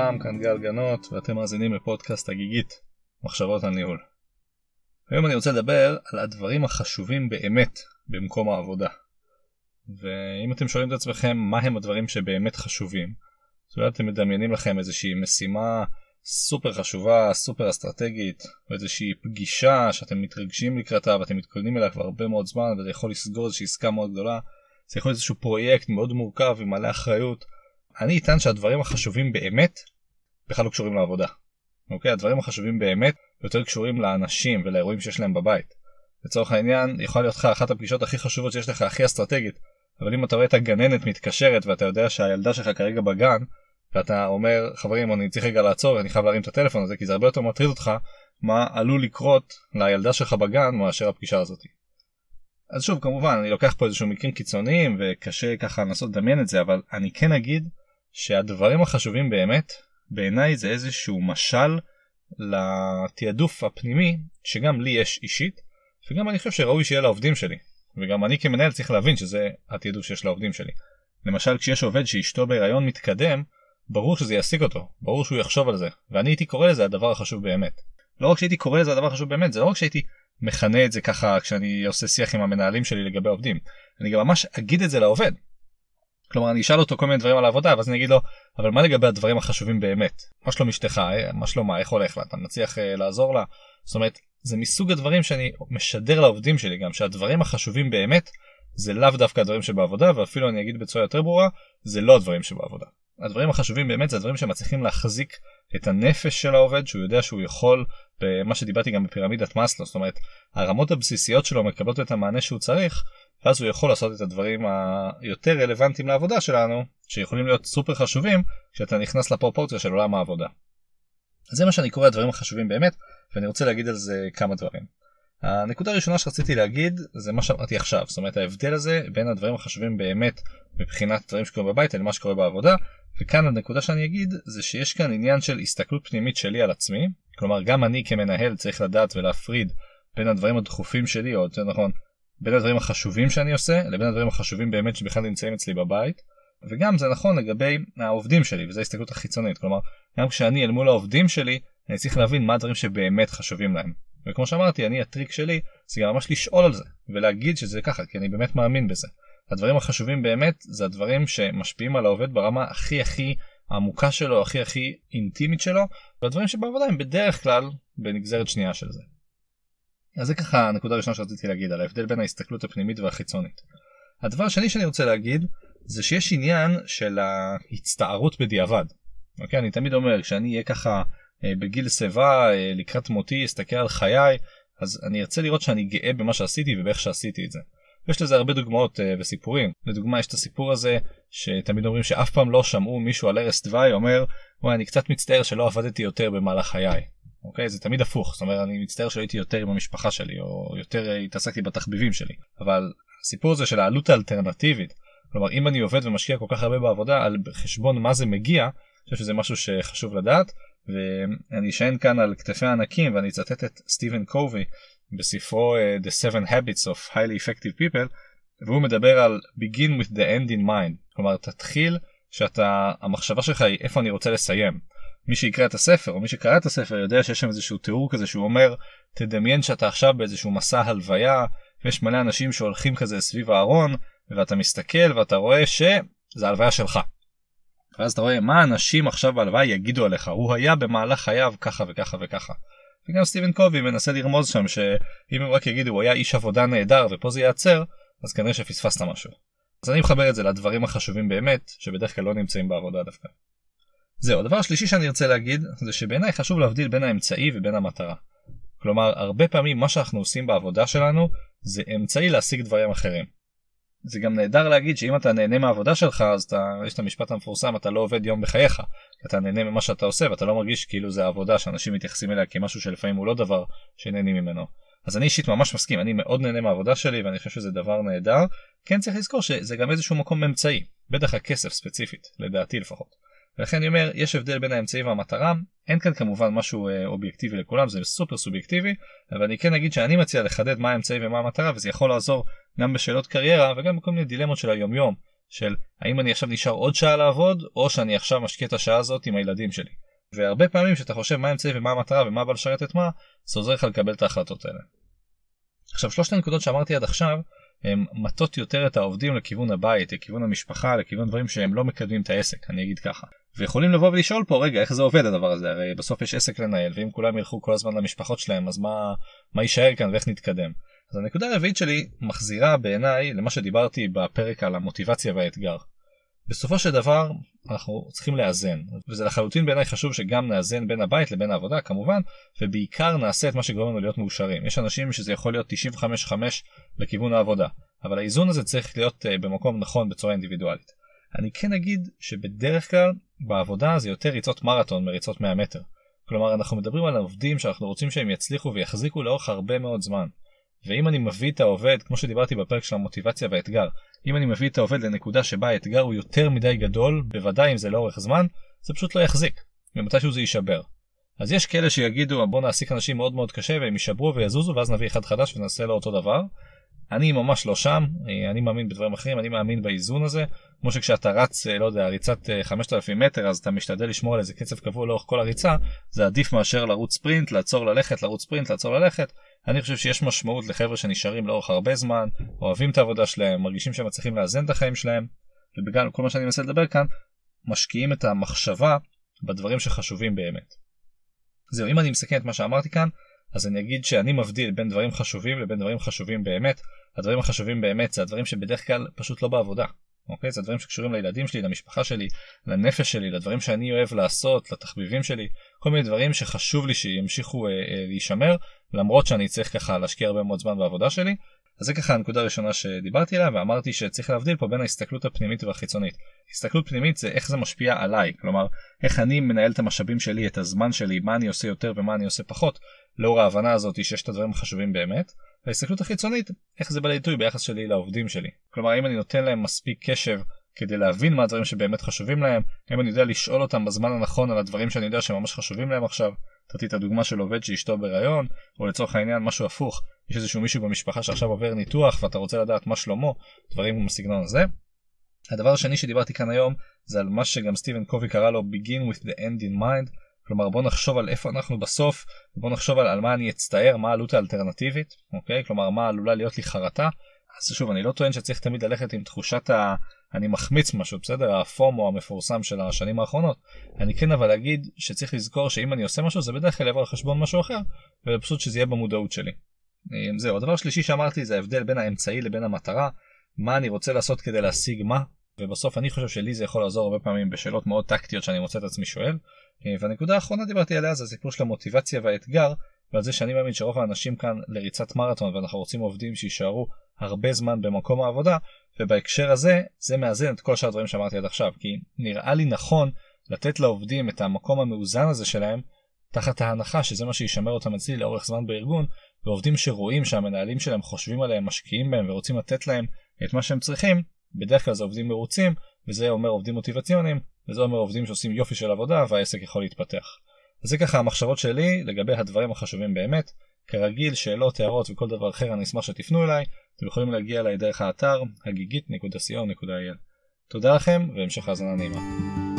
לכולם, כאן גל גנות, ואתם מאזינים לפודקאסט הגיגית, מחשבות על ניהול. היום אני רוצה לדבר על הדברים החשובים באמת במקום העבודה. ואם אתם שואלים את עצמכם מה הם הדברים שבאמת חשובים, אז אולי אתם מדמיינים לכם איזושהי משימה סופר חשובה, סופר אסטרטגית, או איזושהי פגישה שאתם מתרגשים לקראתה ואתם מתכוננים אליה כבר הרבה מאוד זמן וזה יכול לסגור איזושהי עסקה מאוד גדולה. זה יכול להיות איזשהו פרויקט מאוד מורכב עם מלא אחריות. אני אטען שהדברים החשובים באמת בכלל לא קשורים לעבודה. אוקיי? הדברים החשובים באמת יותר קשורים לאנשים ולאירועים שיש להם בבית. לצורך העניין יכולה להיות לך אחת הפגישות הכי חשובות שיש לך הכי אסטרטגית אבל אם אתה רואה את הגננת מתקשרת ואתה יודע שהילדה שלך כרגע בגן ואתה אומר חברים אני צריך רגע לעצור אני חייב להרים את הטלפון הזה כי זה הרבה יותר מטריד אותך מה עלול לקרות לילדה שלך בגן מאשר הפגישה הזאת. אז שוב כמובן אני לוקח פה איזשהו מקרים קיצוניים וקשה ככה לנסות לדמיין את זה אבל אני כן אגיד שהדברים החשובים באמת בעיניי זה איזשהו משל לתעדוף הפנימי שגם לי יש אישית וגם אני חושב שראוי שיהיה לעובדים שלי וגם אני כמנהל צריך להבין שזה התעדוף שיש לעובדים שלי. למשל כשיש עובד שאשתו בהיריון מתקדם ברור שזה יעסיק אותו ברור שהוא יחשוב על זה ואני הייתי קורא לזה הדבר החשוב באמת. לא רק שהייתי קורא לזה הדבר החשוב באמת זה לא רק שהייתי מכנה את זה ככה כשאני עושה שיח עם המנהלים שלי לגבי עובדים אני גם ממש אגיד את זה לעובד. כלומר אני אשאל אותו כל מיני דברים על העבודה ואז אני אגיד לו אבל מה לגבי הדברים החשובים באמת? מה שלום אשתך? מה שלומה? איך הולך לה? אתה מצליח uh, לעזור לה? זאת אומרת זה מסוג הדברים שאני משדר לעובדים שלי גם שהדברים החשובים באמת זה לאו דווקא הדברים שבעבודה ואפילו אני אגיד בצורה יותר ברורה זה לא הדברים שבעבודה. הדברים החשובים באמת זה הדברים שמצליחים להחזיק את הנפש של העובד שהוא יודע שהוא יכול במה שדיברתי גם בפירמידת מאסלו זאת אומרת הרמות הבסיסיות שלו מקבלות את המענה שהוא צריך ואז הוא יכול לעשות את הדברים היותר רלוונטיים לעבודה שלנו שיכולים להיות סופר חשובים כשאתה נכנס לפרופורציה של עולם העבודה. זה מה שאני קורא הדברים החשובים באמת ואני רוצה להגיד על זה כמה דברים. הנקודה הראשונה שרציתי להגיד זה מה שאמרתי עכשיו זאת אומרת ההבדל הזה בין הדברים החשובים באמת מבחינת דברים שקורים בבית למה שקורה בעבודה וכאן הנקודה שאני אגיד זה שיש כאן עניין של הסתכלות פנימית שלי על עצמי כלומר גם אני כמנהל צריך לדעת ולהפריד בין הדברים הדחופים שלי או יותר נכון בין הדברים החשובים שאני עושה לבין הדברים החשובים באמת שבכלל נמצאים אצלי בבית וגם זה נכון לגבי העובדים שלי וזו ההסתכלות החיצונית כלומר גם כשאני אל מול העובדים שלי אני צריך להבין מה הדברים שבאמת חשובים להם וכמו שאמרתי אני הטריק שלי זה גם ממש לשאול על זה ולהגיד שזה ככה כי אני באמת מאמין בזה. הדברים החשובים באמת זה הדברים שמשפיעים על העובד ברמה הכי הכי עמוקה שלו הכי הכי אינטימית שלו והדברים שבעבודה הם בדרך כלל בנגזרת שנייה של זה. אז זה ככה הנקודה הראשונה שרציתי להגיד על ההבדל בין ההסתכלות הפנימית והחיצונית. הדבר השני שאני רוצה להגיד זה שיש עניין של ההצטערות בדיעבד. אוקיי אני תמיד אומר כשאני אהיה ככה אה, בגיל שיבה אה, לקראת מותי אסתכל על חיי אז אני ארצה לראות שאני גאה במה שעשיתי ובאיך שעשיתי את זה. יש לזה הרבה דוגמאות uh, וסיפורים לדוגמה יש את הסיפור הזה שתמיד אומרים שאף פעם לא שמעו מישהו על ערש דווי אומר וואי אני קצת מצטער שלא עבדתי יותר במהלך חיי. אוקיי? זה תמיד הפוך. זאת אומרת אני מצטער שהייתי יותר עם המשפחה שלי או יותר התעסקתי בתחביבים שלי. אבל הסיפור הזה של העלות האלטרנטיבית כלומר אם אני עובד ומשקיע כל כך הרבה בעבודה על חשבון מה זה מגיע אני חושב שזה משהו שחשוב לדעת. ואני אשען כאן על כתפי הענקים ואני אצטט את סטיבן קובי בספרו uh, The Seven Habits of Highly Effective People והוא מדבר על begin with the end in mind. כלומר תתחיל שאתה המחשבה שלך היא איפה אני רוצה לסיים. מי שיקרא את הספר או מי שקרא את הספר יודע שיש שם איזשהו תיאור כזה שהוא אומר תדמיין שאתה עכשיו באיזשהו מסע הלוויה ויש מלא אנשים שהולכים כזה סביב הארון ואתה מסתכל ואתה רואה שזה הלוויה שלך. ואז אתה רואה מה אנשים עכשיו בהלוויה יגידו עליך הוא היה במהלך חייו ככה וככה וככה. וגם סטיבן קובי מנסה לרמוז שם שאם הם רק יגידו הוא היה איש עבודה נהדר ופה זה ייעצר אז כנראה שפספסת משהו. אז אני מחבר את זה לדברים החשובים באמת שבדרך כלל לא נמצאים בעבודה דווקא. זהו הדבר השלישי שאני ארצה להגיד זה שבעיניי חשוב להבדיל בין האמצעי ובין המטרה. כלומר הרבה פעמים מה שאנחנו עושים בעבודה שלנו זה אמצעי להשיג דברים אחרים. זה גם נהדר להגיד שאם אתה נהנה מהעבודה שלך אז אתה יש את המשפט המפורסם אתה לא עובד יום בחייך אתה נהנה ממה שאתה עושה ואתה לא מרגיש כאילו זה עבודה שאנשים מתייחסים אליה כמשהו שלפעמים הוא לא דבר שנהנים ממנו. אז אני אישית ממש מסכים אני מאוד נהנה מהעבודה שלי ואני חושב שזה דבר נהדר כן צריך לזכור שזה גם איזשהו מקום אמצעי בטח הכסף ספציפית לדעתי לפחות. ולכן אני אומר יש הבדל בין האמצעי והמטרה אין כאן כמובן משהו אה, אובייקטיבי לכולם זה סופר סובייקטיבי אבל אני כן אגיד שאני מציע לחדד מה האמצעי ומה המטרה וזה יכול לעזור גם בשאלות קריירה וגם בכל מיני דילמות של היומיום של האם אני עכשיו נשאר עוד שעה לעבוד או שאני עכשיו משקיע את השעה הזאת עם הילדים שלי. והרבה פעמים שאתה חושב מה האמצעי ומה המטרה ומה בא לשרת את מה, זה עוזר לך לקבל את ההחלטות האלה. עכשיו שלושת הנקודות שאמרתי עד עכשיו הם מטות יותר את העובדים לכיוון הבית, לכיוון המשפחה, לכיוון דברים שהם לא מקדמים את העסק, אני אגיד ככה. ויכולים לבוא ולשאול פה רגע איך זה עובד הדבר הזה, הרי בסוף יש עסק לנהל ואם כולם ילכו כל הזמן למשפחות שלהם אז מה, מה יישאר כאן ואיך נתקדם. אז הנקודה הרביעית שלי מחזירה בעיניי למה שדיברתי בפרק על המוטיבציה והאתגר. בסופו של דבר אנחנו צריכים לאזן וזה לחלוטין בעיניי חשוב שגם נאזן בין הבית לבין העבודה כמובן ובעיקר נעשה את מה שגורם לנו להיות מאושרים יש אנשים שזה יכול להיות 95-5 לכיוון העבודה אבל האיזון הזה צריך להיות uh, במקום נכון בצורה אינדיבידואלית. אני כן אגיד שבדרך כלל בעבודה זה יותר ריצות מרתון מריצות 100 מטר. כלומר אנחנו מדברים על עובדים שאנחנו רוצים שהם יצליחו ויחזיקו לאורך הרבה מאוד זמן. ואם אני מביא את העובד, כמו שדיברתי בפרק של המוטיבציה והאתגר, אם אני מביא את העובד לנקודה שבה האתגר הוא יותר מדי גדול, בוודאי אם זה לאורך זמן, זה פשוט לא יחזיק, ומתישהו זה יישבר. אז יש כאלה שיגידו בוא נעסיק אנשים מאוד מאוד קשה והם יישברו ויזוזו ואז נביא אחד חדש ונעשה לו אותו דבר. אני ממש לא שם, אני מאמין בדברים אחרים, אני מאמין באיזון הזה. כמו שכשאתה רץ, לא יודע, ריצת 5,000 מטר, אז אתה משתדל לשמור על איזה קצב קבוע לאורך כל הריצה, זה עדיף מאשר לרוץ ספרינט, לעצור ללכת, לרוץ ספרינט, לעצור ללכת. אני חושב שיש משמעות לחבר'ה שנשארים לאורך הרבה זמן, אוהבים את העבודה שלהם, מרגישים שהם מצליחים לאזן את החיים שלהם, ובגלל כל מה שאני מנסה לדבר כאן, משקיעים את המחשבה בדברים שחשובים באמת. זהו, אם אני מסכם את מה שאמרתי כאן, אז אני אגיד שאני מבדיל בין דברים חשובים לבין דברים חשובים באמת. הדברים החשובים באמת זה הדברים שבדרך כלל פשוט לא בעבודה. אוקיי? זה הדברים שקשורים לילדים שלי, למשפחה שלי, לנפש שלי, לדברים שאני אוהב לעשות, לתחביבים שלי, כל מיני דברים שחשוב לי שימשיכו אה, אה, להישמר, למרות שאני צריך ככה להשקיע הרבה מאוד זמן בעבודה שלי. אז זה ככה הנקודה הראשונה שדיברתי עליה ואמרתי שצריך להבדיל פה בין ההסתכלות הפנימית והחיצונית. הסתכלות פנימית זה איך זה משפיע עליי, כלומר איך אני מנהל את המשאבים שלי, את הזמן שלי, מה אני עושה יותר ומה אני עושה פחות, לאור ההבנה הזאת שיש את הדברים החשובים באמת. וההסתכלות החיצונית, איך זה בא לידי ביחס שלי לעובדים שלי. כלומר אם אני נותן להם מספיק קשב כדי להבין מה הדברים שבאמת חשובים להם, אם אני יודע לשאול אותם בזמן הנכון על הדברים שאני יודע שממש חשובים להם עכשיו. נתתי את הדוגמה של עובד שאשתו בהיריון, או לצורך העניין משהו הפוך, יש איזשהו מישהו במשפחה שעכשיו עובר ניתוח ואתה רוצה לדעת מה שלמה, דברים בסגנון הזה. הדבר השני שדיברתי כאן היום זה על מה שגם סטיבן קובי קרא לו begin with the end in mind, כלומר בוא נחשוב על איפה אנחנו בסוף, בוא נחשוב על, על מה אני אצטער, מה העלות האלטרנטיבית, אוקיי? כלומר מה עלולה להיות לי חרטה. אז שוב אני לא טוען שצריך תמיד ללכת עם תחושת ה... אני מחמיץ משהו בסדר? הפומו המפורסם של השנים האחרונות. אני כן אבל אגיד שצריך לזכור שאם אני עושה משהו זה בדרך כלל יבוא על חשבון משהו אחר ופשוט שזה יהיה במודעות שלי. אה, זהו. הדבר השלישי שאמרתי זה ההבדל בין האמצעי לבין המטרה. מה אני רוצה לעשות כדי להשיג מה? ובסוף אני חושב שלי זה יכול לעזור הרבה פעמים בשאלות מאוד טקטיות שאני מוצא את עצמי שואל. אה, והנקודה האחרונה דיברתי עליה זה הסיפור של המוטיבציה והאתגר ועל זה שאני מאמין שרוב האנשים כאן לריצת מרתון ואנחנו רוצים עובדים שיישארו הרבה זמן במקום העבודה ובהקשר הזה זה מאזן את כל שאר הדברים שאמרתי עד עכשיו כי נראה לי נכון לתת לעובדים את המקום המאוזן הזה שלהם תחת ההנחה שזה מה שישמר אותם אצלי לאורך זמן בארגון ועובדים שרואים שהמנהלים שלהם חושבים עליהם משקיעים בהם ורוצים לתת להם את מה שהם צריכים בדרך כלל זה עובדים מרוצים וזה אומר עובדים מוטיבציוניים וזה אומר עובדים שעושים יופי של עבודה והעסק יכול להתפתח. אז זה ככה המחשבות שלי לגבי הדברים החשובים באמת. כרגיל שאלות הערות וכל דבר אחר אני אשמח שתפנו אליי אתם יכולים להגיע אליי דרך האתר הגיגית.co.il תודה לכם והמשך האזנה נעימה.